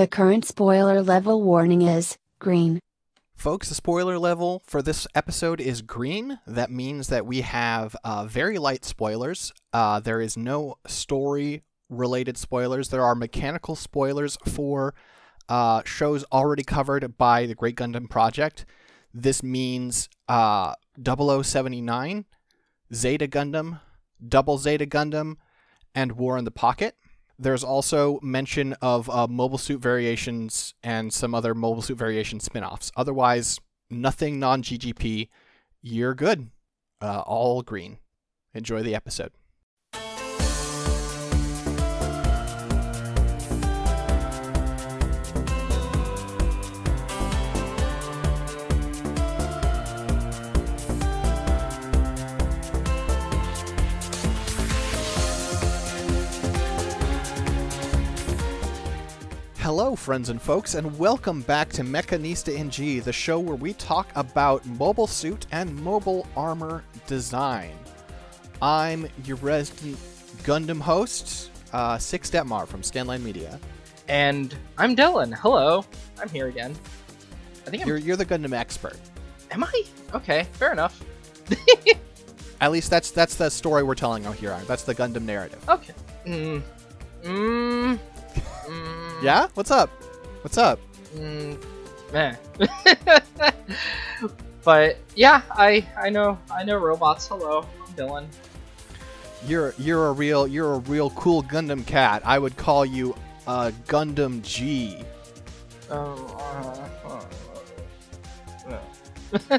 The current spoiler level warning is green. Folks, the spoiler level for this episode is green. That means that we have uh, very light spoilers. Uh, there is no story related spoilers. There are mechanical spoilers for uh, shows already covered by the Great Gundam Project. This means uh, 0079, Zeta Gundam, Double Zeta Gundam, and War in the Pocket. There's also mention of uh, mobile suit variations and some other mobile suit variation spin offs. Otherwise, nothing non GGP. You're good. Uh, all green. Enjoy the episode. Hello, friends and folks, and welcome back to Mechanista NG, the show where we talk about mobile suit and mobile armor design. I'm your resident Gundam host, uh, Six Detmar from Scanline Media. And I'm Dylan. Hello. I'm here again. I think I'm. You're, you're the Gundam expert. Am I? Okay, fair enough. At least that's that's the story we're telling out here. That's the Gundam narrative. Okay. Mm. Mm. mm Yeah? What's up? What's up? Mm. Meh. but yeah, I I know I know robots. Hello, I'm Dylan. You're you're a real you're a real cool Gundam cat. I would call you a Gundam G. Oh. Uh, uh,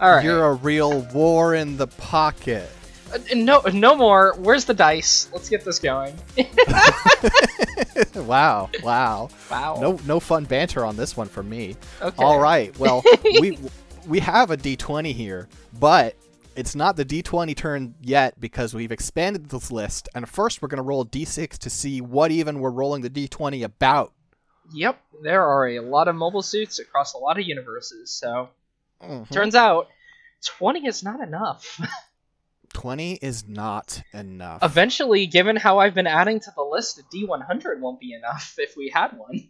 All right. You're a real war in the pocket. Uh, no, no more. Where's the dice? Let's get this going. wow, wow, wow. No, no fun banter on this one for me. Okay. All right. Well, we we have a D20 here, but it's not the D20 turn yet because we've expanded this list. And first, we're gonna roll a D6 to see what even we're rolling the D20 about. Yep, there are a lot of mobile suits across a lot of universes. So Mhm. turns out, twenty is not enough. 20 is not enough. Eventually, given how I've been adding to the list, a D100 won't be enough if we had one.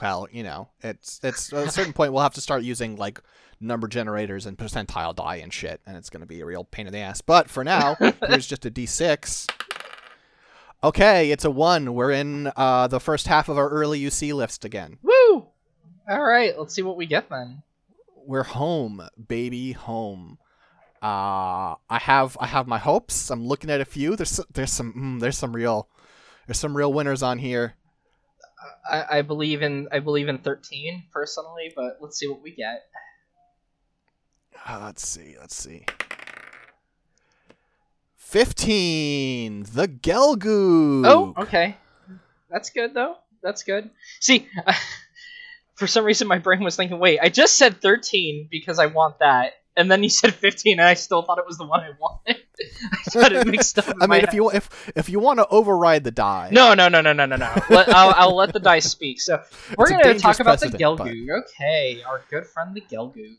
well, you know, it's it's at a certain point we'll have to start using like number generators and percentile die and shit, and it's gonna be a real pain in the ass. But for now, here's just a D6. Okay, it's a one. We're in uh, the first half of our early UC list again. Woo! All right, let's see what we get then. We're home, baby, home. Uh, I have I have my hopes. I'm looking at a few. There's some, there's some mm, there's some real there's some real winners on here. I, I believe in I believe in 13 personally, but let's see what we get. Uh, let's see. Let's see. 15. The Gelgoog. Oh, okay, that's good though. That's good. See, for some reason my brain was thinking, wait, I just said 13 because I want that, and then you said 15, and I still thought it was the one I wanted. I got it mixed up. I mean, if head. you if if you want to override the die, No, no, no, no, no, no, no. Let, I'll, I'll let the die speak. So we're It's to talk about the precedent, but- Gelgoog. Okay, our good friend the Gelgoog.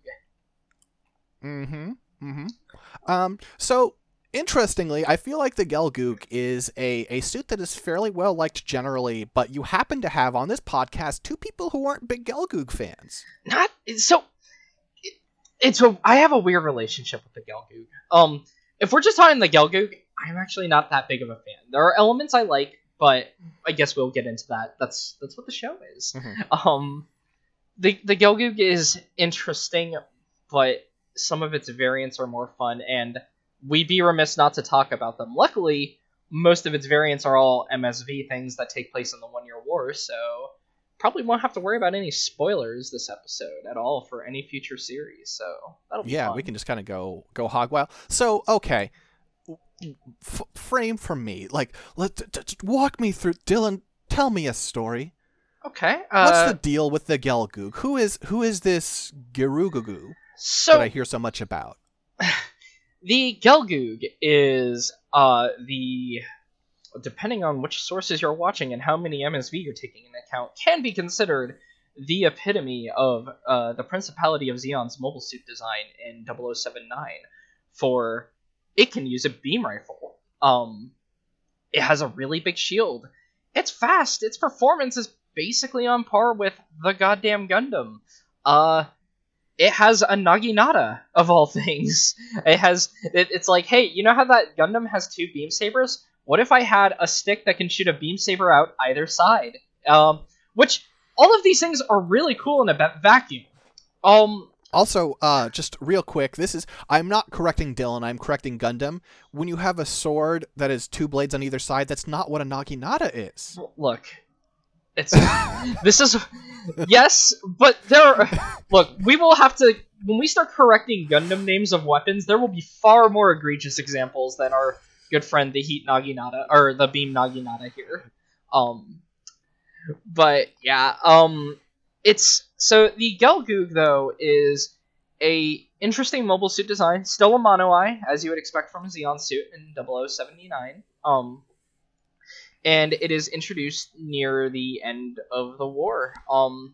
Mm-hmm. Mm-hmm. Um. So interestingly, I feel like the Gelgoog is a a suit that is fairly well liked generally, but you happen to have on this podcast two people who aren't big Gelgoog fans. Not so. It, it's a. I have a weird relationship with the Gelgoog. Um, if we're just talking the Gelgoog, I'm actually not that big of a fan. There are elements I like, but I guess we'll get into that. That's that's what the show is. Mhm. Um, the the Gelgoog is interesting, but some of its variants are more fun, and we'd be remiss not to talk about them. Luckily, most of its variants are all MSV things that take place in the One Year War, so probably won't have to worry about any spoilers this episode at all for any future series. So that'll be Yeah, fun. we can just kind of go go hog wild. So okay, F- frame for me, like let t- t- walk me through. Dylan, tell me a story. Okay. What's Uh, the deal with the Gelgoog? Who is who is this Gerugugu so that I hear so much about? The Gelgoog is uh, the depending on which sources you're watching and how many MSV you're taking into account, can be considered the epitome of uh, the Principality of Zeon's mobile suit design in 0079. For it can use a beam rifle. Um, it has a really big shield, it's fast. Its performance is basically on par with the goddamn Gundam. Uh, it has a Naginata of all things. It has it, it's like, hey, you know how that Gundam has two beam sabers? What if I had a stick that can shoot a beam saber out either side? Um, which all of these things are really cool in a va- vacuum. Um, Also, uh, just real quick, this is I'm not correcting Dylan, I'm correcting Gundam. When you have a sword that has two blades on either side, that's not what a Naginata is. look, it's this is yes, but there. Are, look, we will have to when we start correcting Gundam names of weapons. There will be far more egregious examples than our good friend the Heat Naginata or the Beam Naginata here. Um, but yeah, um, it's so the Gelgoog though is a interesting mobile suit design, still a mono eye as you would expect from a Zeon suit in 0079. Um, and it is introduced near the end of the war. Um,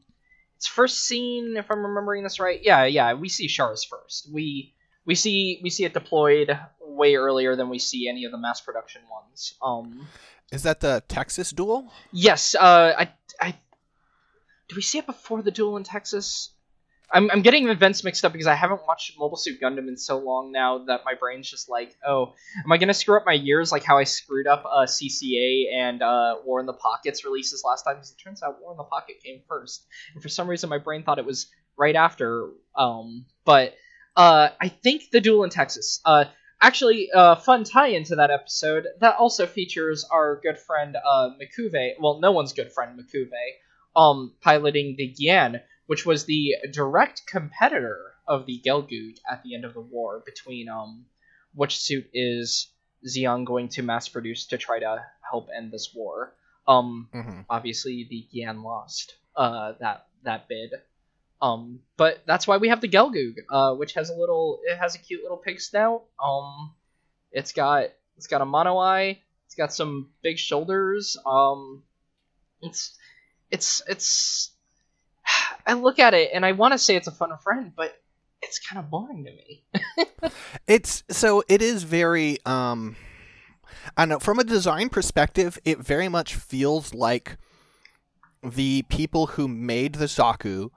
it's first seen, if I'm remembering this right. Yeah, yeah, we see Char's first. We we see we see it deployed way earlier than we see any of the mass production ones. Um, Is that the Texas duel? yes, uh, I I do we see it before the duel in Texas? I'm, I'm getting events mixed up because I haven't watched Mobile Suit Gundam in so long now that my brain's just like, oh, am I gonna screw up my years like how I screwed up uh, CCA and uh, War in the Pockets releases last time? Because it turns out War in the Pocket came first, and for some reason my brain thought it was right after. Um, but uh, I think the duel in Texas. Uh, actually, uh, fun tie-in to that episode that also features our good friend uh, M'Quve. Well, no one's good friend M'Quve. Um, piloting the Gyan which was the direct competitor of the Gelgoog at the end of the war between um which suit is Zeon going to mass produce to try to help end this war. Um Mm-hmm. obviously the Gyan lost uh that that bid. Um but that's why we have the Gelgoog, uh which has a little it has a cute little pig snout. Um it's got it's got a mono eye, it's got some big shoulders. Um it's it's it's I look at it and I want to say it's a fun friend, but it's kind of boring to me. It's so it is very um I know from a design perspective, it very much feels like the people who made the Zaku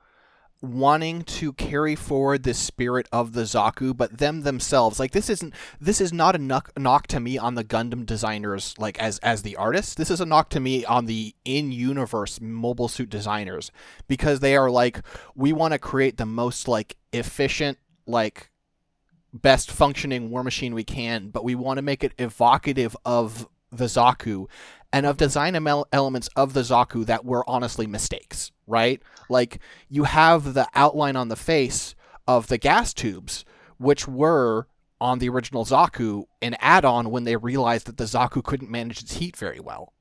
wanting to carry forward the spirit of the Zaku, but them themselves like this isn't this is not a knock, knock to me on the Gundam designers like as as the artists. This is a knock to me on the in universe mobile suit designers because they are like we want to create the most like efficient like best functioning war machine we can, but we want to make it evocative of the Zaku and of design em- elements of the Zaku that were honestly mistakes, right? Like you have the outline on the face of the gas tubes, which were on the original Zaku an add-on when they realized that the Zaku couldn't manage its heat very well.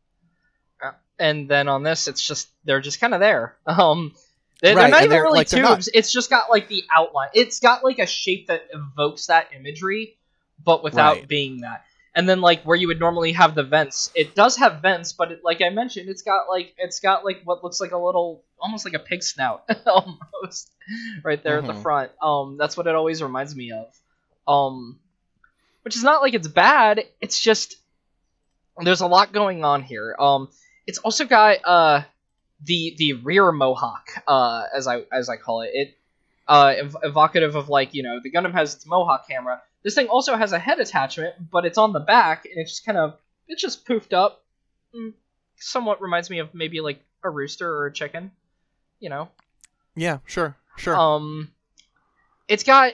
and then on this, it's just they're just kind of there. Um, they're, Right, they're not even really like, tubes. It's just got like the outline. It's got like a shape that evokes that imagery, but without Right. being that. And then like where you would normally have the vents, it does have vents, but it, like I mentioned, it's got like it's got like what looks like a little, almost like a pig snout, almost right there at the Mhm. front. Um, that's what it always reminds me of. Um, which is not like it's bad. It's just there's a lot going on here. Um, it's also got uh the the rear mohawk, uh, as I as I call it. It uh ev- evocative of like you know the Gundam has its mohawk camera. This thing also has a head attachment, but it's on the back and it's just kind of it's just poofed up. Mm, somewhat reminds me of maybe like a rooster or a chicken, you know. Yeah, sure, sure. Um, it's got,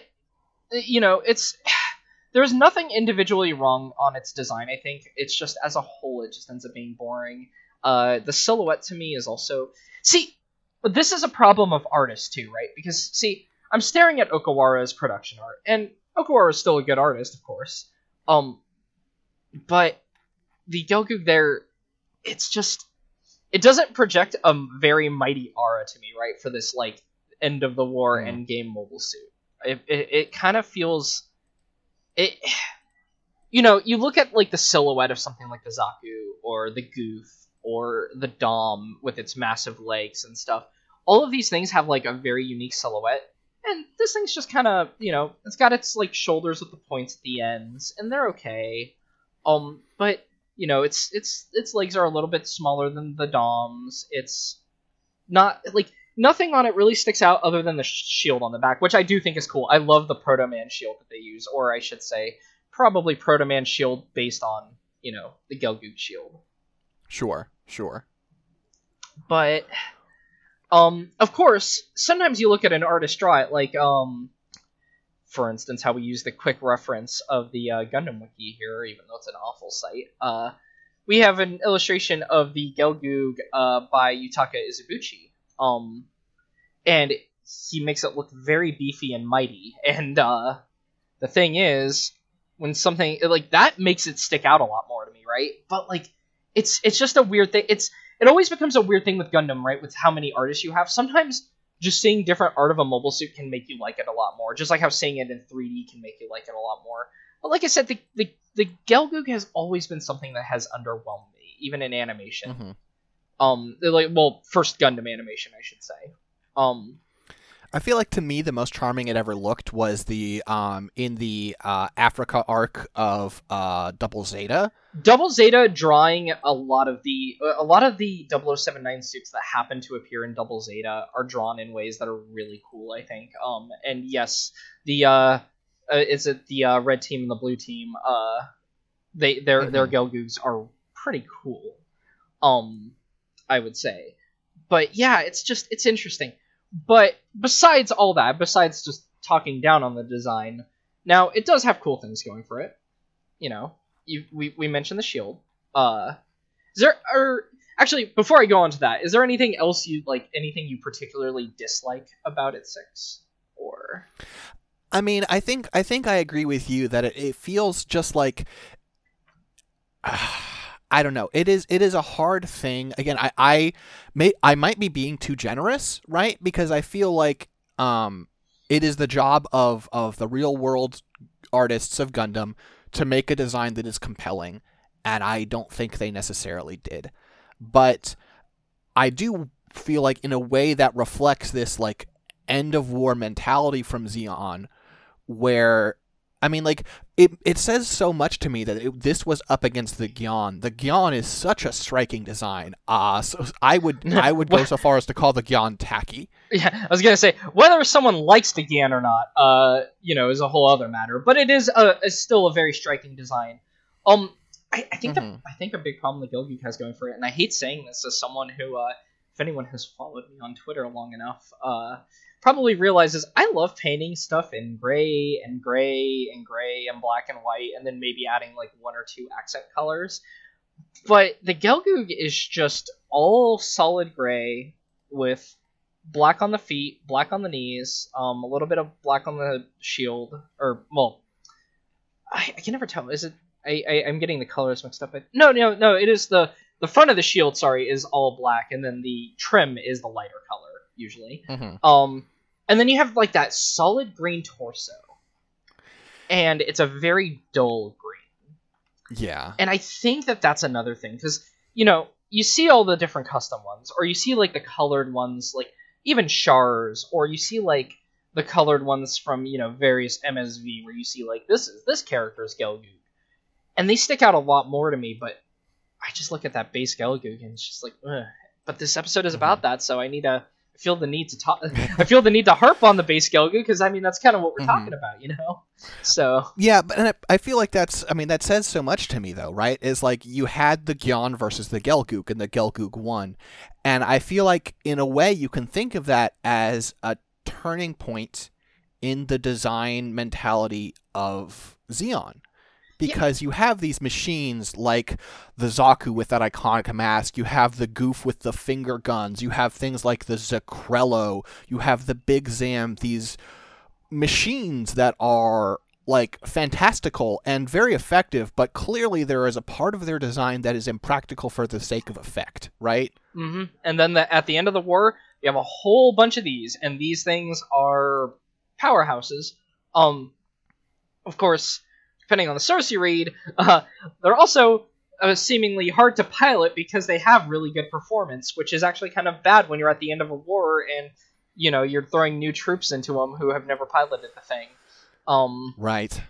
you know, it's there's nothing individually wrong on its design. I think it's just as a whole, it just ends up being boring. Uh, the silhouette to me is also see, but this is a problem of artists too, right? Because see, I'm staring at Okawara's production art, and Okawara is still a good artist, of course. Um, but the Gelgoog there, it's just it doesn't project a very mighty aura to me, right? For this like end of the war Mm. end game mobile suit, it it, it kind of feels it. You know, you look at like the silhouette of something like the Zaku or the Gouf or the Dom with its massive legs and stuff. All of these things have like a very unique silhouette, and this thing's just kind of you know it's got its like shoulders with the points at the ends, and they're okay. Um, but you know, its its its legs are a little bit smaller than the Dom's. It's not like nothing on it really sticks out other than the shield on the back, which I do think is cool. I love the Proto Man shield that they use, or I should say, probably Proto Man shield based on you know the Gelgoog shield. Sure, sure. But um, of course, sometimes you look at an artist draw it, like um, for instance, how we use the quick reference of the uh, Gundam wiki here, even though it's an awful site. Uh, we have an illustration of the Gelgoog uh, by Yutaka Izubuchi. Um, and he makes it look very beefy and mighty. And uh, the thing is, when something like that makes it stick out a lot more to me, right? But like, it's it's just a weird thing. It's it always becomes a weird thing with Gundam, right? With how many artists you have. Sometimes just seeing different art of a mobile suit can make you like it a lot more. Just like how seeing it in 3D can make you like it a lot more. But like I said, the the, the Gelgoog has always been something that has underwhelmed me, even in animation. Mhm. Um, like well, first Gundam animation, I should say. Um, I feel like to me the most charming it ever looked was the um in the uh, Africa arc of uh, Double Zeta. Double Zeta drawing a lot of the a lot of the 0079 suits that happen to appear in Double Zeta are drawn in ways that are really cool. I think. Um, and yes, the uh, uh is it the uh, red team and the blue team? Uh, they their their Gelgoogs are pretty cool. Um, I would say, but yeah, it's just it's interesting. But besides all that, besides just talking down on the design, now it does have cool things going for it. You know, you, we we mentioned the shield. Uh, is there or actually before I go on to that, is there anything else you like? Anything you particularly dislike about it six? Or I mean, I think I think I agree with you that it, it feels just like I don't know. It is it is a hard thing. Again, I I may I might be being too generous, right? Because I feel like um it is the job of of the real world artists of Gundam to make a design that is compelling, and I don't think they necessarily did. But I do feel like in a way that reflects this like end of war mentality from Zeon where I mean, like it, it says so much to me that it, this was up against the Gyan. The Gyan is such a striking design. Ah, uh, so I would I would go so far as to call the Gyan tacky. Yeah, I was gonna say whether someone likes the Gyan or not, uh, you know, is a whole other matter. But it is a, is still a very striking design. Um, I, I think Mhm. the, I think a big problem the Gilgoog has going for it, and I hate saying this as someone who, uh, if anyone has followed me on Twitter long enough, uh, probably realizes I love painting stuff in gray and gray and gray and black and white, and then maybe adding like one or two accent colors. But the Gelgoog is just all solid gray with black on the feet, black on the knees, um, a little bit of black on the shield, or well, I, I can never tell. Is it? I, I I'm getting the colors mixed up. No, no, no. It is the the front of the shield. Sorry, is all black, and then the trim is the lighter color usually. Mm-hmm. Um, and then you have like that solid green torso, and it's a very dull green. Yeah. And I think that that's another thing because you know you see all the different custom ones, or you see like the colored ones, like even Char's, or you see like the colored ones from you know various MSV, where you see like this is this character's Gelgoog, and they stick out a lot more to me. But I just look at that base Gelgoog and it's just like, Ugh. but this episode is about that, so I need to I feel the need to talk. I feel the need to harp on the base Gelgoog because I mean that's kind of what we're Mhm. talking about, you know. So Yeah, but and I, I feel like that's I mean that says so much to me though, right? Is like you had the Gyan versus the Gelgoog and the Gelgoog won. And I feel like in a way you can think of that as a turning point in the design mentality of Zeon. Because you have these machines like the Zaku with that iconic mask, you have the Gouf with the finger guns, you have things like the Zakrello, you have the Big Zam, these machines that are like fantastical and very effective, but clearly there is a part of their design that is impractical for the sake of effect, right? Mm-hmm. And then the, at the end of the war, you have a whole bunch of these, and these things are powerhouses. Um, of course, depending on the source you read, uh, they're also uh, seemingly hard to pilot because they have really good performance, which is actually kind of bad when you're at the end of a war and you know you're throwing new troops into them who have never piloted the thing. Um, Right.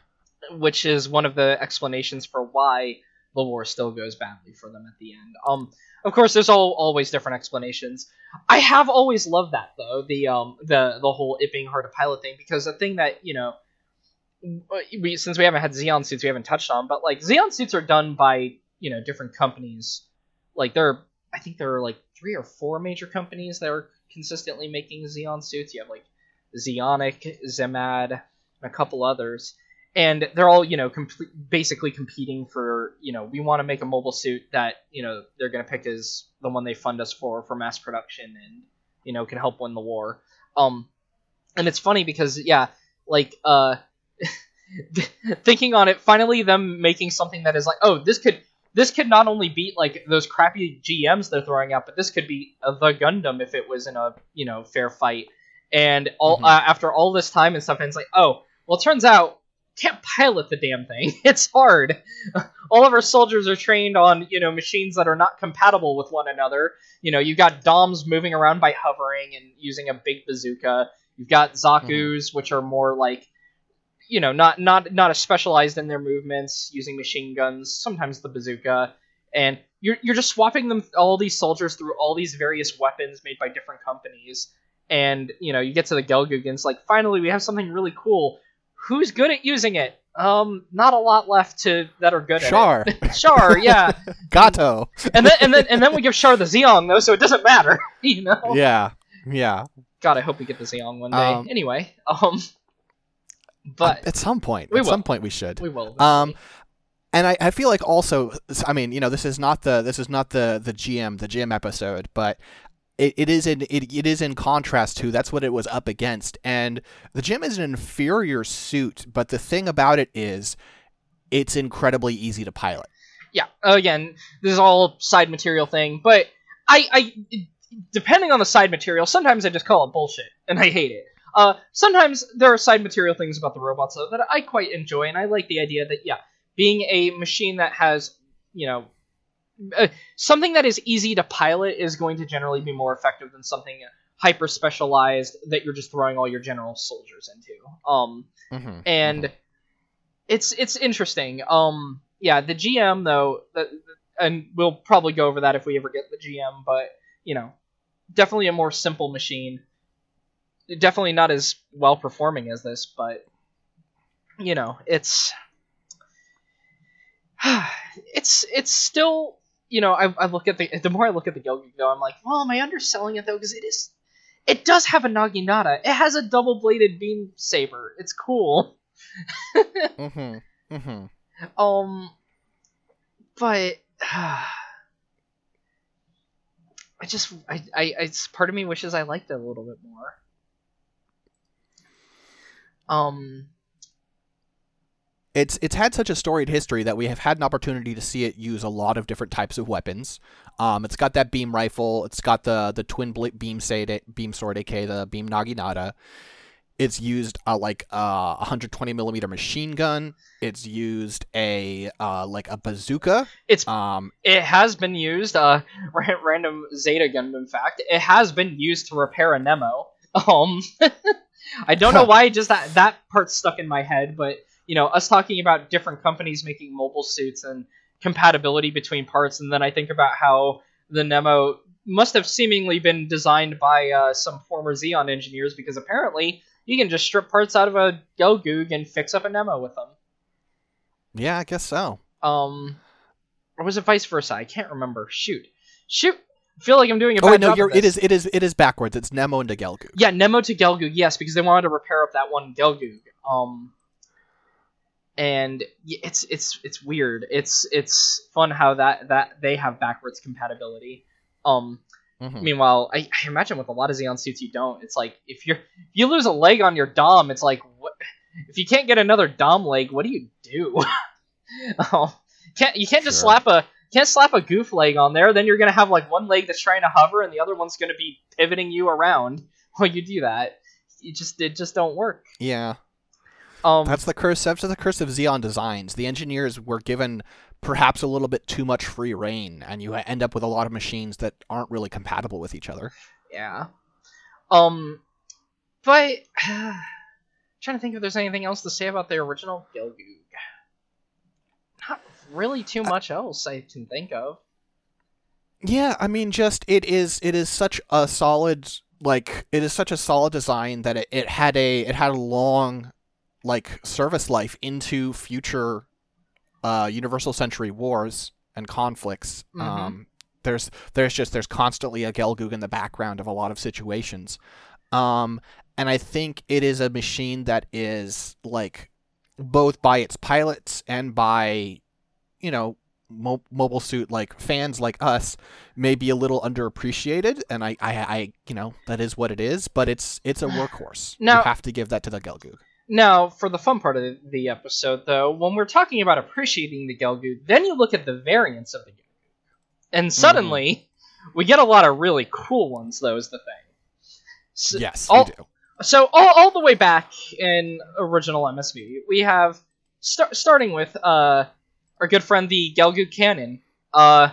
which is one of the explanations for why the war still goes badly for them at the end. Um, of course, there's all, always different explanations. I have always loved that though the um the the whole it being hard to pilot thing because the thing that you know we since we haven't had Zeon suits we haven't touched on, but like Zeon suits are done by you know different companies. Like there, are, I think there are like three or four major companies that are consistently making Zeon suits. You have like Zeonic, Zimmad, and a couple others, and they're all you know basically competing for you know we want to make a mobile suit that you know they're going to pick as the one they fund us for for mass production and you know can help win the war. Um, and it's funny because yeah, like uh. thinking on it, finally them making something that is like, oh, this could this could not only beat like those crappy GMs they're throwing out, but this could be the Gundam if it was in a you know fair fight. And all Mhm. uh, after all this time and stuff, and it's like, oh, well, it turns out can't pilot the damn thing. It's hard. all of our soldiers are trained on you know machines that are not compatible with one another. You know, you've got DOMs moving around by hovering and using a big bazooka. You've got Zaku's, which are more like you know not not not as specialized in their movements using machine guns sometimes the bazooka. And you're, you're just swapping them all these soldiers through all these various weapons made by different companies. And you know you get to the it's like finally we have something really cool. Who's good at using it? Um not a lot left to that are good Char, at it. Char yeah. Gato. and then and then and then we give Char the Zeong though so it doesn't matter you know? Yeah, yeah. god I hope we get the Zeong one day. Um, anyway um but at some point, We at will. some point we should. we will Um, and I, I feel like also I mean you know this is not the this is not the the GM the GM episode but it, it is in it, it is in contrast to that's what it was up against and the GM is an inferior suit but the thing about it is it's incredibly easy to pilot yeah again this is all side material thing but i i depending on the side material sometimes i just call it bullshit and i hate it uh sometimes there are side material things about the robots though that i quite enjoy and i like the idea that yeah being a machine that has you know uh, something that is easy to pilot is going to generally be more effective than something hyper specialized that you're just throwing all your general soldiers into um mm-hmm. and it's it's interesting. Um, yeah, the GM though, the, and we'll probably go over that if we ever get the GM, but you know, definitely a more simple machine. Definitely not as well performing as this, but you know, it's it's it's still you know I, I look at the the more I look at the Gelgoog though I'm like well am I underselling it though because it is it does have a Naginata it has a double bladed beam saber it's cool mm-hmm. Mm-hmm. um, but I just, I, I, it's part of me wishes I liked it a little bit more. Um, it's it's had such a storied history that we have had an opportunity to see it use a lot of different types of weapons. Um, it's got that beam rifle. It's got the the twin beam sword, beam sword, aka the beam naginata. It's used uh, like a 120 millimeter machine gun. It's used a uh, like a bazooka. it's Um, it has been used. Uh, random Zeta Gundam fact. It has been used to repair a Nemo. Um, I don't know why just that that part stuck in my head, but you know, us talking about different companies making mobile suits and compatibility between parts, and then I think about how the Nemo must have seemingly been designed by uh, some former Zeon engineers because apparently you can just strip parts out of a Gelgoog and fix up a Nemo with them. yeah, I guess so. Um, or was it vice versa? I can't remember. Shoot, shoot. I feel like I'm doing a Oh wait, no, you're, it is it is it is backwards. It's Nemo into Gelgoog. Yeah, Nemo to Gelgoog, yes, because they wanted to repair up that one Gelgoog. Um, and it's it's it's weird. It's it's fun how that that they have backwards compatibility. Um, Mhm. meanwhile, I, I imagine with a lot of Zeon suits you don't. It's like if you're if you lose a leg on your Dom, it's like what if you can't get another Dom leg? What do you do? oh, can't you can't just Sure. slap a can't slap a Gouf leg on there? Then you're gonna have like one leg that's trying to hover and the other one's gonna be pivoting you around while you do that. It just it just don't work. Yeah. Um, That's the curse. That's the curse of Zeon designs. The engineers were given perhaps a little bit too much free reign, and you end up with a lot of machines that aren't really compatible with each other. yeah. Um, but trying to think if there's anything else to say about the original Gelgoog. Really too much else I can think of. Yeah, I mean, just it is it is such a solid like it is such a solid design that it, it had a it had a long like service life into future uh, Universal Century wars and conflicts. Mhm. Um, there's there's just there's constantly a Gelgoog in the background of a lot of situations, um, and I think it is a machine that is like both by its pilots and by you know mo- mobile suit like fans like us may be a little underappreciated and I, I i you know that is what it is but it's it's a workhorse Now- you have to give that to the gelgoog Now, for the fun part of the- episode, though, when we're talking about appreciating the Gelgoog, then you look at the variants of the Gelgoog. And suddenly, we get a lot of really cool ones, though, is the thing. So, yes all- you do So, all, all the way back in original MSV, we have, start, starting with uh, our good friend, the Gelgoog Cannon. Uh,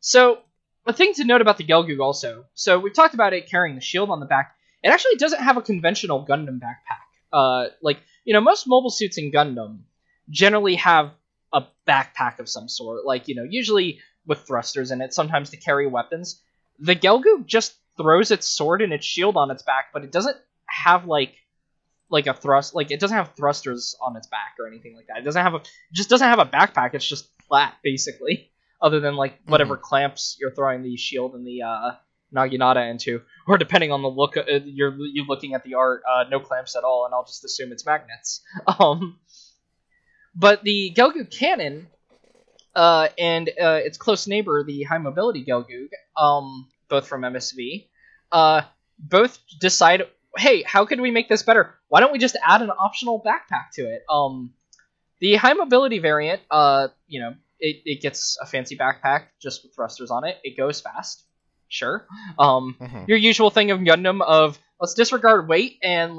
so, a thing to note about the Gelgoog also. So, we've talked about it carrying the shield on the back. It actually doesn't have a conventional Gundam backpack. Uh, like, you know, most mobile suits in Gundam generally have a backpack of some sort. Like, you know, usually with thrusters in it, sometimes to carry weapons. The Gelgoog just throws its sword and its shield on its back, but it doesn't have like like a thrust like it doesn't have thrusters on its back or anything like that. It doesn't have a just doesn't have a backpack. It's just flat basically, other than like whatever clamps you're throwing the shield and the uh, Naginata into, or depending on the look, uh, you're you looking at the art, uh, no clamps at all, and I'll just assume it's magnets. Um, but the Gelgoog cannon, uh, and uh, its close neighbor, the high mobility Gelgoog, um, both from MSV, uh, both decide, hey, how could we make this better? Why don't we just add an optional backpack to it? Um, the high mobility variant, uh, you know, it, it gets a fancy backpack just with thrusters on it. It goes fast, sure. Um, Mhm. your usual thing of Gundam of let's disregard weight and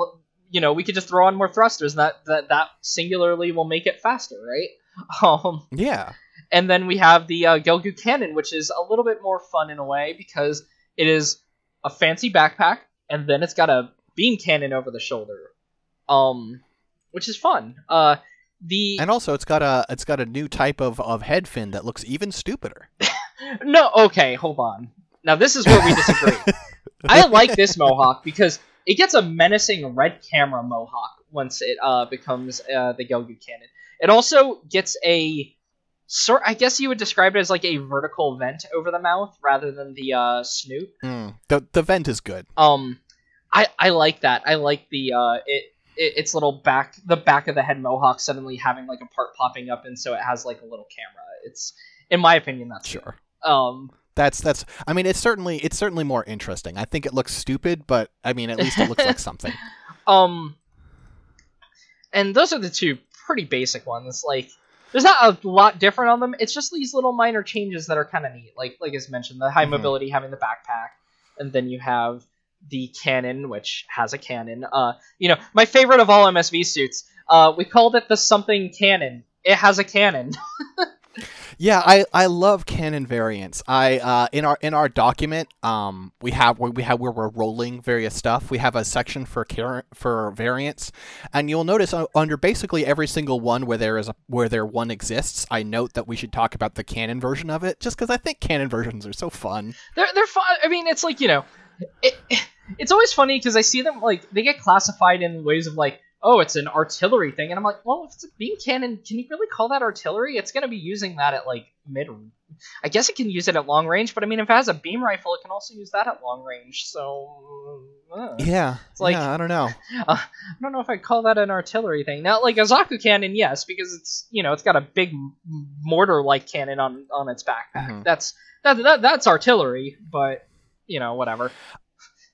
you know we could just throw on more thrusters and that that that singularly will make it faster, right? Um, yeah and then we have the uh, Gelgoog cannon, which is a little bit more fun in a way because it is a fancy backpack and then it's got a beam cannon over the shoulder, um, which is fun. Uh, the and also it's got a it's got a new type of of head fin that looks even stupider No, okay, hold on. Now this is where we disagree. I like this mohawk because it gets a menacing red camera mohawk once it uh, becomes uh, the Gelgoog cannon. It also gets a sort. I guess you would describe it as like a vertical vent over the mouth rather than the uh, snoot. Mm. the the vent is good Um, I I like that. I like the uh it. it its little back, the back of the head mohawk suddenly having like a part popping up, and so it has like a little camera. It's, in my opinion, that's good. sure Um, that's that's i mean it's certainly it's certainly more interesting i think it looks stupid but i mean at least it looks like something Um, and those are the two pretty basic ones. Like, there's not a lot different on them. It's just these little minor changes that are kind of neat. Like, like as mentioned, the high Mhm. mobility having the backpack, and then you have the cannon, which has a cannon. Uh, you know, my favorite of all MSV suits. Uh, we called it the something cannon. It has a cannon. Yeah, I, I love cannon variants. I uh, in our in our document, um, we have we have where we're rolling various stuff. We have a section for car- for variants, and you'll notice uh, under basically every single one where there is a where there one exists, I note that we should talk about the cannon version of it, just because I think cannon versions are so fun. they're they're fun. I mean, it's like you know, it, it's always funny because I see them like they get classified in ways of like, oh, it's an artillery thing, and I'm like, well, if it's a beam cannon, can you really call that artillery? It's gonna be using that at like mid. I guess it can use it at long range, but I mean, if it has a beam rifle, it can also use that at long range. So. uh, Yeah, It's like- yeah, I don't know. uh, I don't know if I'd call that an artillery thing. Now, like a Zaku cannon, yes, because it's you know it's got a big mortar-like cannon on on its backpack. Mhm. That's that, that that's artillery, but you know whatever.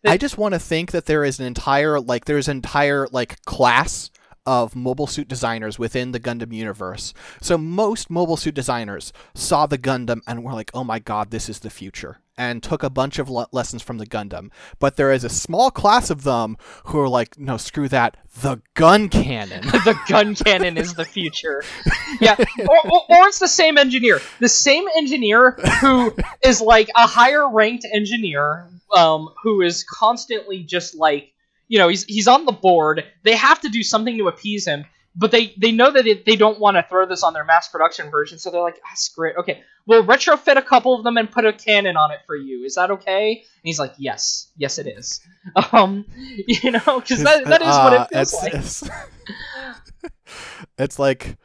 I just want to think that there is an entire like there's an entire like class of mobile suit designers within the Gundam universe. So most mobile suit designers saw the Gundam and were like, "Oh my god, this is the future." And took a bunch of le- lessons from the Gundam. But there is a small class of them who are like, "No, screw that. The Guncannon." the gun cannon is the future. Yeah, or, or, or it's the same engineer, the same engineer who is like a higher ranked engineer, um, who is constantly just like, you know, he's he's on the board. They have to do something to appease him, but they they know that it, they don't want to throw this on their mass production version, so they're like, ah, screw it. Okay, we'll retrofit a couple of them and put a cannon on it for you. Is that okay? And he's like, yes, yes, it is. Um, you know, because that, that is what Uh, it feels it's, like. It's, it's like,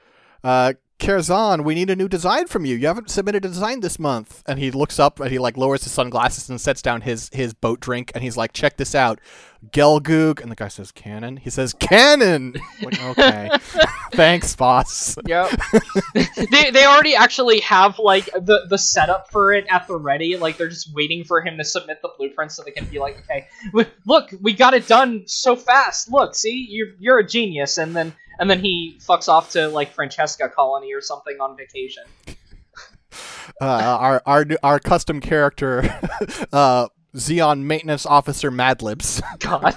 uh, Kerzan, we need a new design from you. You haven't submitted a design this month. And he looks up and he like lowers his sunglasses and sets down his his boat drink and he's like, check this out, Gelgoog. And the guy says, cannon. He says, cannon. like, okay, thanks, boss. Yep. they they already actually have like the the setup for it at the ready. Like they're just waiting for him to submit the blueprint so they can be like, okay, look, we got it done so fast. Look, see, you're you're a genius. And then and then he fucks off to like Francesca Colony or something on vacation. Uh, our our our custom character, uh, Zeon maintenance officer Madlibs. God.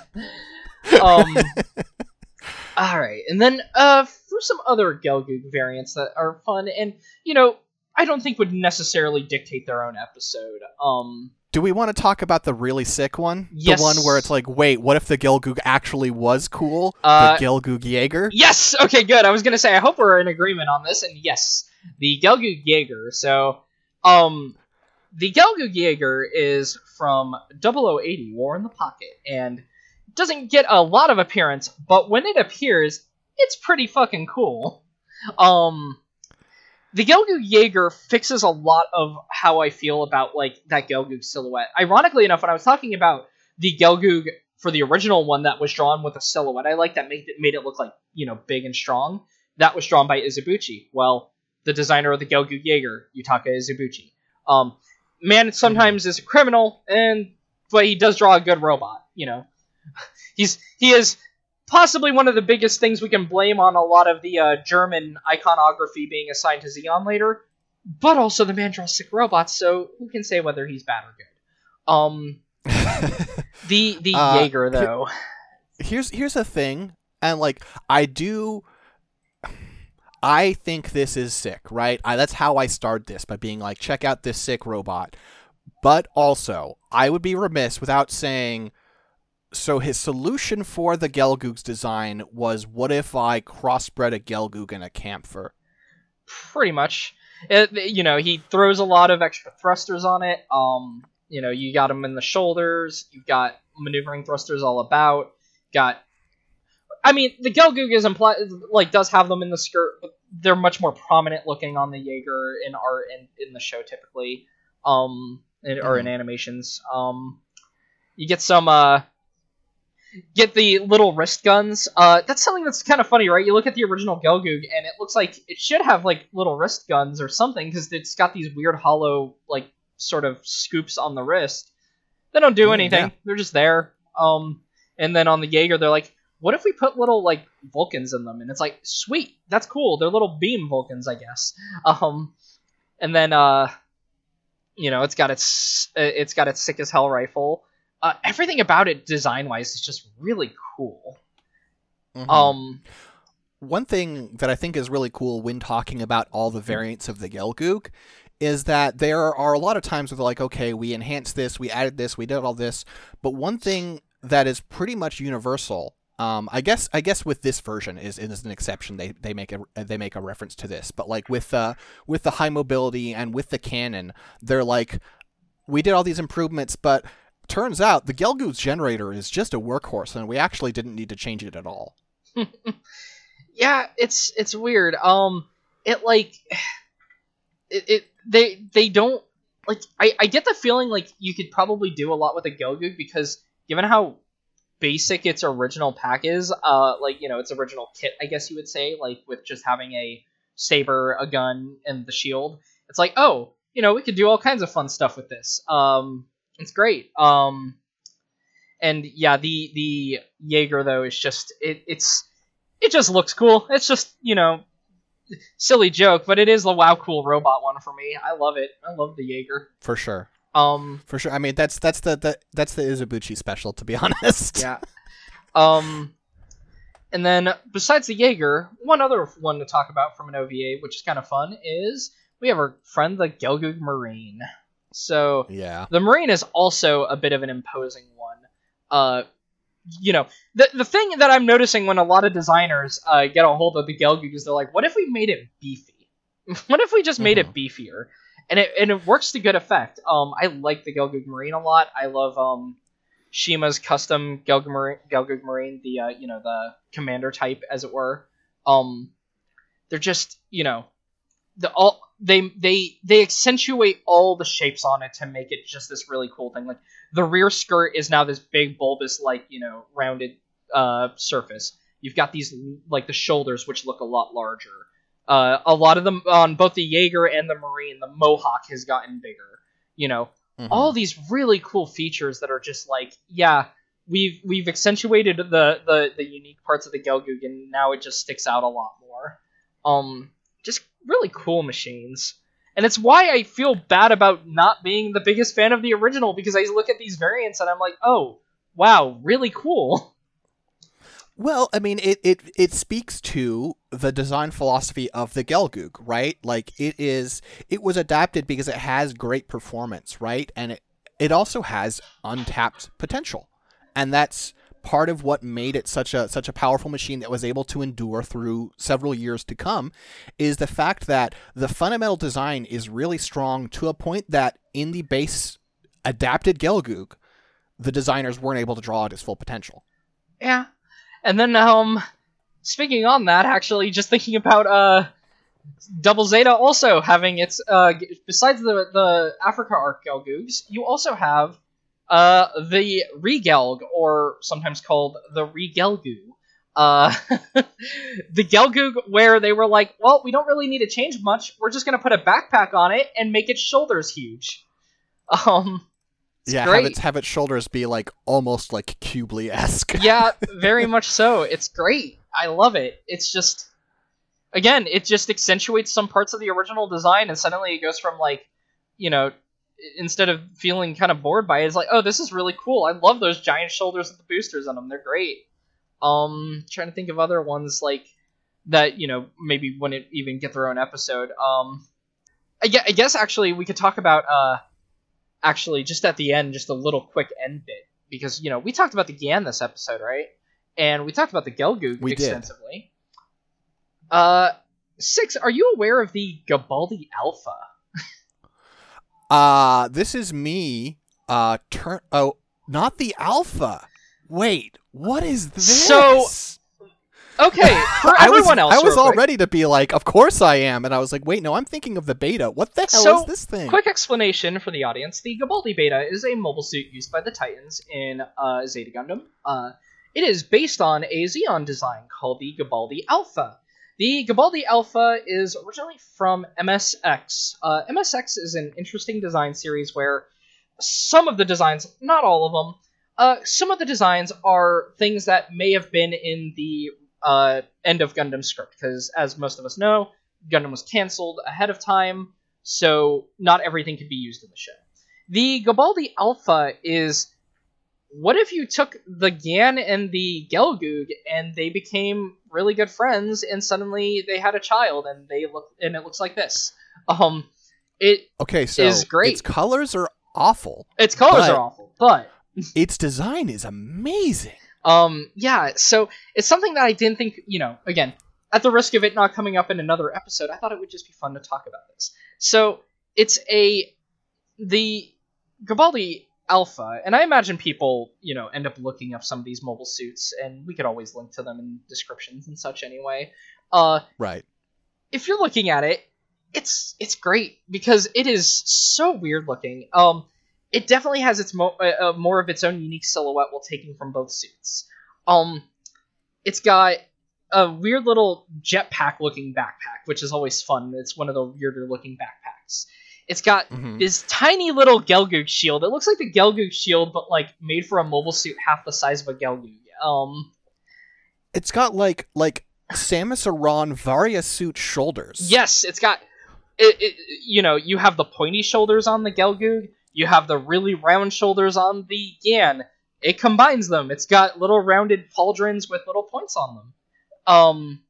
Um. all right, and then uh, for some other Gelgoog variants that are fun, and you know, I don't think would necessarily dictate their own episode. Um. Do we want to talk about the really sick one? Yes. The one where it's like, wait, what if the Gelgoog actually was cool? Uh, the Gelgoog Jaeger? Yes. Okay. Good. I was gonna say I hope we're in agreement on this, and yes, the Gelgoog Jaeger. So, um, the Gelgoog Jaeger is from 0080 War in the Pocket, and doesn't get a lot of appearance, but when it appears, it's pretty fucking cool. Um, the Gelgoog Jaeger fixes a lot of how I feel about like that Gelgoog silhouette. Ironically enough, when I was talking about the Gelgoog for the original one that was drawn with a silhouette I like that made it made it look like you know big and strong. That was drawn by Izubuchi. Well, the designer of the Gelgoog Jaeger, Yutaka Izubuchi. Um, man sometimes is a criminal, and but he does draw a good robot. You know, he's he is possibly one of the biggest things we can blame on a lot of the uh, German iconography being assigned to Zeon later. But also the man draws sick robots, so who can say whether he's bad or good? Um, the the Uh, Jaeger though. here's here's a thing, and like I do. I think this is sick, right? I, that's how I start this by being like, check out this sick robot. But also, I would be remiss without saying. So his solution for the Gelgoog's design was, what if I crossbred a Gelgoog and a Kämpfer? pretty much. It, you know, he throws a lot of extra thrusters on it. Um, you know, you got him in the shoulders. You've got maneuvering thrusters all about. Got, I mean, the Gelgoog is implied like does have them in the skirt, but they're much more prominent looking on the Jaeger in art and in the show typically, um, in, or in animations. Um, you get some uh get the little wrist guns. Uh, that's something that's kind of funny, right? You look at the original Gelgoog, and it looks like it should have like little wrist guns or something because it's got these weird hollow like sort of scoops on the wrist. They don't do anything. yeah. They're just there. Um, and then on the Jaeger, they're like, what if we put little like Vulcans in them? And it's like, sweet, that's cool. They're little beam Vulcans, I guess. Um, and then uh, you know, it's got its it's got its sick as hell rifle uh, everything about it design wise is just really cool. Mhm. Um, One thing that I think is really cool when talking about all the variants of the Gelgoog is that there are a lot of times where they're like, okay, we enhanced this, we added this, we did all this, but one thing that is pretty much universal, um, I guess, I guess with this version is, is an exception. They they make a they make a reference to this, but like with uh with the high mobility and with the cannon, they're like, we did all these improvements, but turns out the Gelgoog's generator is just a workhorse, and we actually didn't need to change it at all. yeah, it's it's weird. Um, it like it, it they they don't like. I I get the feeling like you could probably do a lot with a Gelgoog because given how basic its original pack is, uh, like you know its original kit, I guess you would say, like with just having a saber, a gun, and the shield. It's like oh, you know, we could do all kinds of fun stuff with this. Um, it's great. Um, and yeah, the the Jaeger though is just it it's it just looks cool. It's just you know silly joke, but it is the wow cool robot one for me. I love it. I love the Jaeger. For sure. Um, For sure. I mean, that's that's the, the that's the Izubuchi special, to be honest. yeah. Um, and then besides the Jaeger, one other one to talk about from an OVA, which is kind of fun, is we have our friend the Gelgoog Marine. So Yeah. The Marine is also a bit of an imposing one. Uh, you know, the the thing that I'm noticing when a lot of designers uh, get a hold of the Gelgoog is they're like, what if we made it beefy? what if we just made it beefier? And it and it works to good effect. Um, I like the Gelgoog Marine a lot. I love um, Cima's custom Gelgoog Marine, Gelgoog Marine, the uh, you know the commander type, as it were. Um, they're just you know, the all they they they accentuate all the shapes on it to make it just this really cool thing. Like the rear skirt is now this big bulbous like you know rounded uh, surface. You've got these like the shoulders which look a lot larger. Uh, a lot of them on both the Jaeger and the Marine, the Mohawk has gotten bigger. You know, Mhm. all these really cool features that are just like, yeah, we've we've accentuated the the, the unique parts of the Gelgoog, and now it just sticks out a lot more. Um, really cool machines, and it's why I feel bad about not being the biggest fan of the original because I look at these variants and I'm like, oh, wow, really cool. Well, I mean, it, it it speaks to the design philosophy of the Gelgoog, right? Like it is, it was adapted because it has great performance, right? And it it also has untapped potential, and that's part of what made it such a such a powerful machine that was able to endure through several years to come, is the fact that the fundamental design is really strong to a point that in the base adapted Gelgoog, the designers weren't able to draw out its full potential. Yeah. And then um speaking on that actually just thinking about uh Double Zeta also having its uh besides the the Africa arc Gelgoogs, you also have uh the Regelg or sometimes called the Regelgoo. Uh the Gelgoog where they were like, well, we don't really need to change much. We're just going to put a backpack on it and make its shoulders huge. Um yeah, great. have its have its shoulders be like almost like Qubeley esque. yeah, very much so. It's great. I love it. It's just again, it just accentuates some parts of the original design and suddenly it goes from like, you know, instead of feeling kind of bored by it, it's like, oh, this is really cool. I love those giant shoulders with the boosters on them. They're great. Um trying to think of other ones like that, you know, maybe wouldn't even get their own episode. Um I guess, I guess actually we could talk about uh actually just at the end just a little quick end bit because you know we talked about the Gyan this episode, right? And we talked about the Gelgoog We did. extensively. Uh, six. Are you aware of the Gabaldi Alpha? Uh this is me. Uh, turn. Oh, not the alpha. Wait, what is this? So, Okay, for I was, everyone else, I was all quick, ready to be like, of course I am, and I was like, wait, no, I'm thinking of the beta. What the hell So, is this thing? Quick explanation for the audience: the Gabaldi Beta is a mobile suit used by the Titans in uh, Zeta Gundam. Uh, it is based on a Zeon design called the Gabaldi Alpha. The Gabaldi Alpha is originally from MSX. Uh, MSX is an interesting design series where some of the designs, not all of them, uh, some of the designs are things that may have been in the uh, end of Gundam script, because as most of us know, Gundam was canceled ahead of time, so not everything could be used in the show. The Gabaldi Alpha is what if you took the Gyan and the Gelgoog and they became really good friends and suddenly they had a child and they look and it looks like this. Um it okay, so is great. its colors are awful. its colors are awful, but Its design is amazing. Um, yeah, so it's something that I didn't think, you know, again, at the risk of it not coming up in another episode, I thought it would just be fun to talk about this. So it's a the Gabaldi Alpha, and I imagine people, you know, end up looking up some of these mobile suits, and we could always link to them in descriptions and such anyway. Uh, Right. if you're looking at it, it's it's great because it is so weird looking. Um, it definitely has its mo- uh, uh, more of its own unique silhouette while taking from both suits. Um, it's got a weird little jetpack looking backpack, which is always fun. It's one of the weirder looking backpacks. It's got Mhm. this tiny little Gelgoog shield. It looks like the Gelgoog shield, but like made for a mobile suit half the size of a Gelgoog. Um, It's got like like Samus Aran Varia suit shoulders. Yes, it's got. It, it, you know, you have the pointy shoulders on the Gelgoog. You have the really round shoulders on the Gyan. It combines them. It's got little rounded pauldrons with little points on them. Um,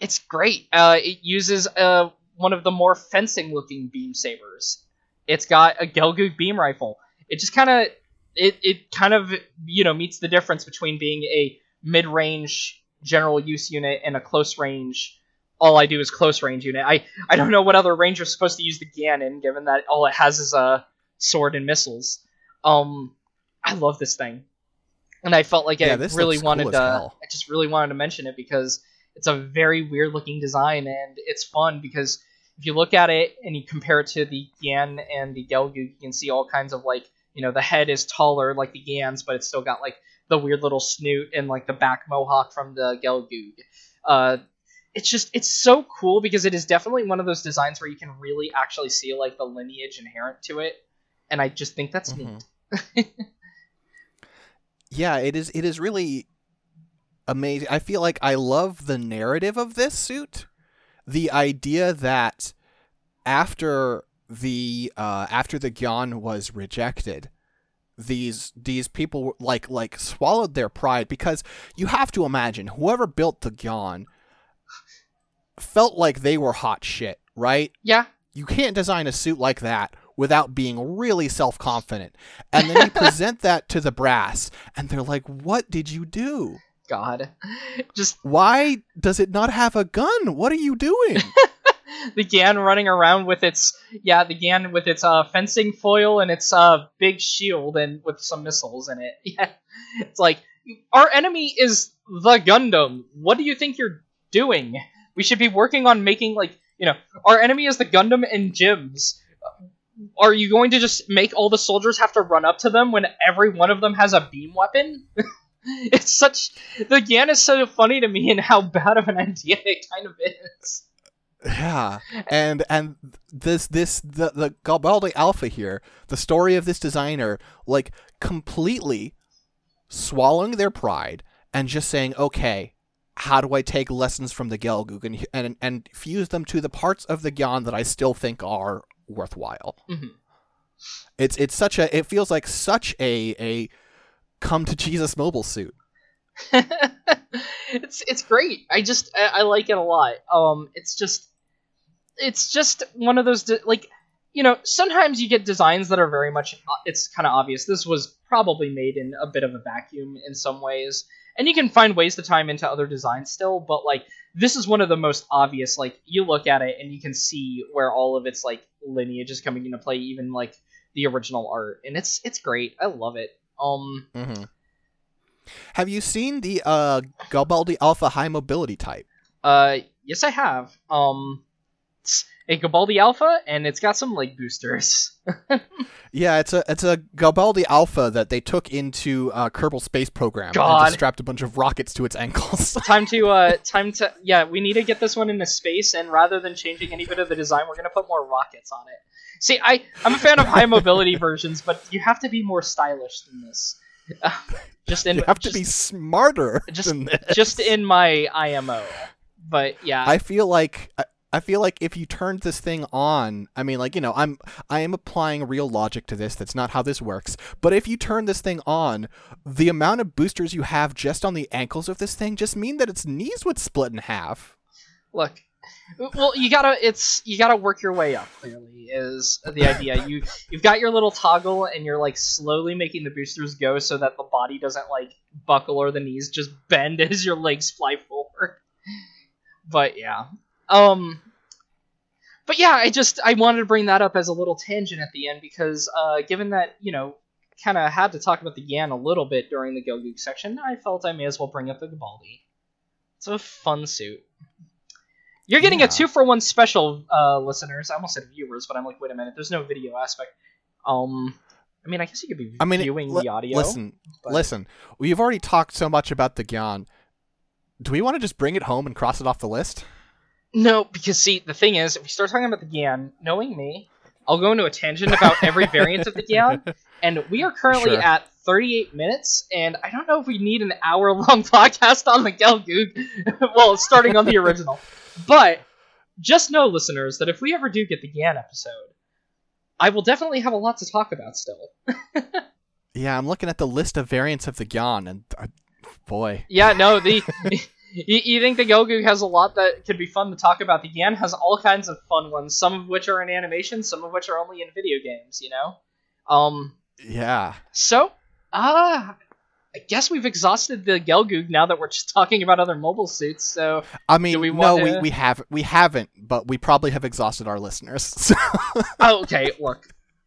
it's great. Uh, it uses uh one of the more fencing looking beam sabers. It's got a Gelgoog beam rifle. It just kind of it it kind of you know meets the difference between being a mid-range general use unit and a close range all I do is close range unit. I I don't know what other range you're supposed to use the Gyan in, given that all it has is a sword and missiles. Um, I love this thing, and I felt like Yeah, I really looks cool wanted to. I just really wanted to mention it because it's a very weird looking design and it's fun because if you look at it and you compare it to the Gyan and the Gelgoog, you can see all kinds of like you know the head is taller like the Gyans, but it's still got like the weird little snoot and like the back mohawk from the Gelgoog. Uh, it's just it's so cool because it is definitely one of those designs where you can really actually see like the lineage inherent to it, and I just think that's Mhm. neat. yeah it is it is really amazing i feel like i love the narrative of this suit the idea that after the uh after the gyan was rejected these these people like like swallowed their pride because you have to imagine whoever built the gyan felt like they were hot shit right Yeah, you can't design a suit like that without being really self confident. And then you present that to the brass, and they're like, What did you do? God, just Why does it not have a gun? What are you doing? the Gyan running around with its yeah the Gyan with its uh fencing foil and its uh big shield and with some missiles in it. Yeah, it's like our enemy is the Gundam. What do you think you're doing? We should be working on making like you know our enemy is the Gundam and GMs. Are you going to just make all the soldiers have to run up to them when every one of them has a beam weapon? it's such the Gyan is so funny to me and how bad of an idea it kind of is. yeah. And and this this the the Galbaldi Alpha here, the story of this designer, like completely swallowing their pride and just saying, Okay, how do I take lessons from the Gelgoog and, and and fuse them to the parts of the Gyan that I still think are worthwhile? Mhm. It's it's such a it feels like such a a come to Jesus mobile suit. it's it's great. I just I, I like it a lot. Um, it's just it's just one of those de- like you know sometimes you get designs that are very much uh, it's kind of obvious. This was probably made in a bit of a vacuum in some ways, and you can find ways to tie 'em into other designs still. But like this is one of the most obvious. Like you look at it and you can see where all of its like lineage is coming into play, even like the original art, and it's it's great. I love it. Um. Mm-hmm. Have you seen the uh, Galbaldi Alpha high mobility type? Uh, yes, I have. Um, it's a Gabaldi Alpha, and it's got some leg boosters. Yeah, it's a it's a Galbaldi Alpha that they took into uh, Kerbal Space Program and God. just strapped a bunch of rockets to its ankles. time to uh, time to yeah, we need to get this one into space, and rather than changing any bit of the design, we're gonna put more rockets on it. See, I I'm a fan of high mobility versions, but you have to be more stylish than this. Uh, just in you have to be smarter just- than this. just in my IMO. But yeah, I feel like I, I feel like if you turned this thing on, I mean, like you know, I'm I am applying real logic to this. That's not how this works. But if you turn this thing on, the amount of boosters you have just on the ankles of this thing just mean that its knees would split in half. look well you gotta it's you gotta work your way up clearly is the idea. You you've got your little toggle and you're like slowly making the boosters go so that the body doesn't like buckle or the knees just bend as your legs fly forward. But yeah. Um but yeah i just i wanted to bring that up as a little tangent at the end because uh given that you know kind of had to talk about the Gyan a little bit during the Gelgoog section i felt i may as well bring up the gabaldi. It's a fun suit you're getting Yeah. a two for one special, uh, listeners. I almost said viewers, but I'm like, wait a minute. There's no video aspect. Um, I mean, I guess you could be I mean, viewing li- the audio. Listen, but- listen. We've already talked so much about the Gyan. Do we want to just bring it home and cross it off the list? No, because see, the thing is, if we start talking about the Gyan, knowing me, I'll go into a tangent about every variant of the Gyan, and we are currently Sure. at 38 minutes, and I don't know if we need an hour long podcast on the Gelgoog. well, starting on the original. But just know, listeners, that if we ever do get the Gyan episode, I will definitely have a lot to talk about still. Yeah, I'm looking at the list of variants of the Gyan, and uh, boy, Yeah, no, the you, you think the Gelgoog has a lot that could be fun to talk about. The Gyan has all kinds of fun ones, some of which are in animation, some of which are only in video games, you know? Um yeah. so Ah, I guess we've exhausted the Gelgoog now that we're just talking about other mobile suits. So I mean, we no, want we, we have we haven't, but we probably have exhausted our listeners. So. oh, okay, look,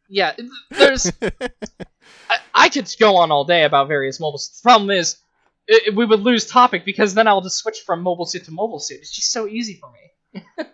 yeah, there's I, I could go on all day about various mobile suits. The problem is i we would lose topic because then I'll just switch from mobile suit to mobile suit. It's just so easy for me.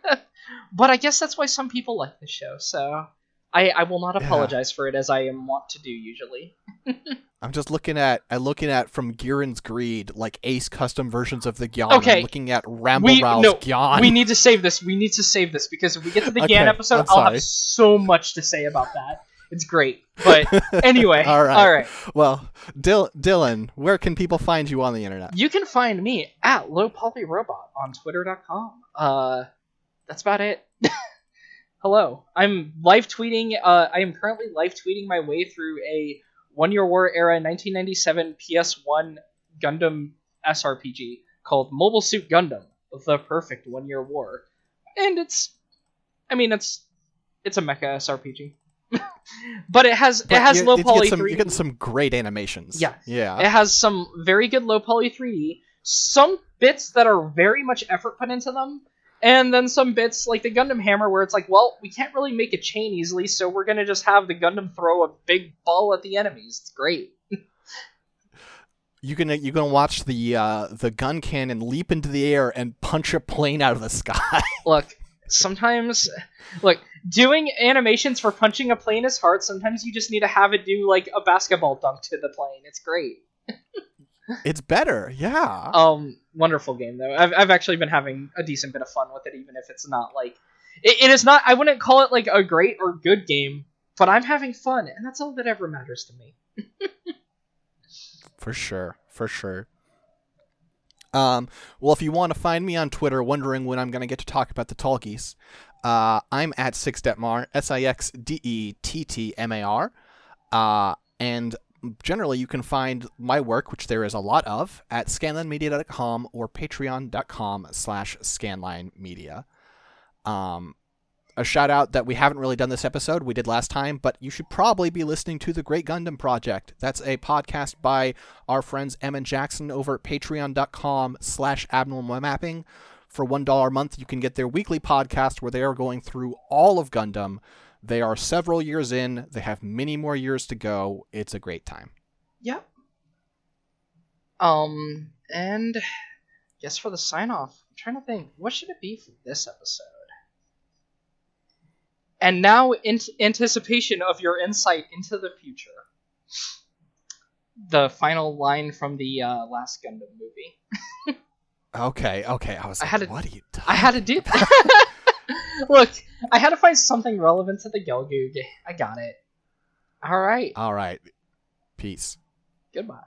but I guess that's why some people like the show. So I, I will not Yeah. apologize for it as I am wont to do usually. I'm just looking at I'm looking at from Gihren's Greed, like Ace custom versions of the Gyan. Okay. I'm looking at Ramble We- Rouse no, Gyan. We need to save this. We need to save this because if we get to the Okay, Gyan episode, I'll have so much to say about that. It's great. But anyway, All right. all right. Well, Dil- Dylan, where can people find you on the internet? You can find me at lowpolyrobot on twitter.com. Uh, that's about it. Hello. I'm live tweeting. Uh, I am currently live tweeting my way through a One Year War era 1997 PS1 Gundam SRPG called Mobile Suit Gundam: The Perfect One Year War, and it's, I mean, it's, it's a mecha SRPG, but it has But it has low poly some, three. You're getting some great animations. Yeah. Yeah. It has some very good low poly 3D, some bits that are very much effort put into them, and then some bits like the Gundam Hammer where it's like, well, we can't really make a chain easily, so we're gonna just have the Gundam throw a big ball at the enemies. It's great. You can you can watch the uh, the Guncannon leap into the air and punch a plane out of the sky. Look, sometimes, look, doing animations for punching a plane is hard. Sometimes you just need to have it do like a basketball dunk to the plane. It's great. it's better. Yeah. Um, wonderful game though. I've I've actually been having a decent bit of fun with it, even if it's not like it, it is not. I wouldn't call it like a great or good game, but I'm having fun, and that's all that ever matters to me. For sure, for sure. Um, well, if you want to find me on Twitter, wondering when I'm going to get to talk about the talkies, uh, I'm at Sixdettmar, S I X D E T T M A R, uh, and generally you can find my work, which there is a lot of, at scanlinemedia.com or patreon.com slash scanlinemedia. Um, a shout out that we haven't really done this episode. We did last time, but you should probably be listening to the Great Gundam Project. That's a podcast by our friends Em and Jackson over at patreon.com slash abnormal mapping. For $1 a month, you can get their weekly podcast where they are going through all of Gundam. They are several years in. They have many more years to go. It's a great time. Yep. Um, and guess for the sign off, I'm trying to think, what should it be for this episode? And now, in anticipation of your insight into the future, the final line from the uh, last Gundam movie. Okay, okay. I was I like, had to- what are you doing? I had to do. Look, I had to find something relevant to the Gelgoog. I got it. All right. All right. Peace. Goodbye.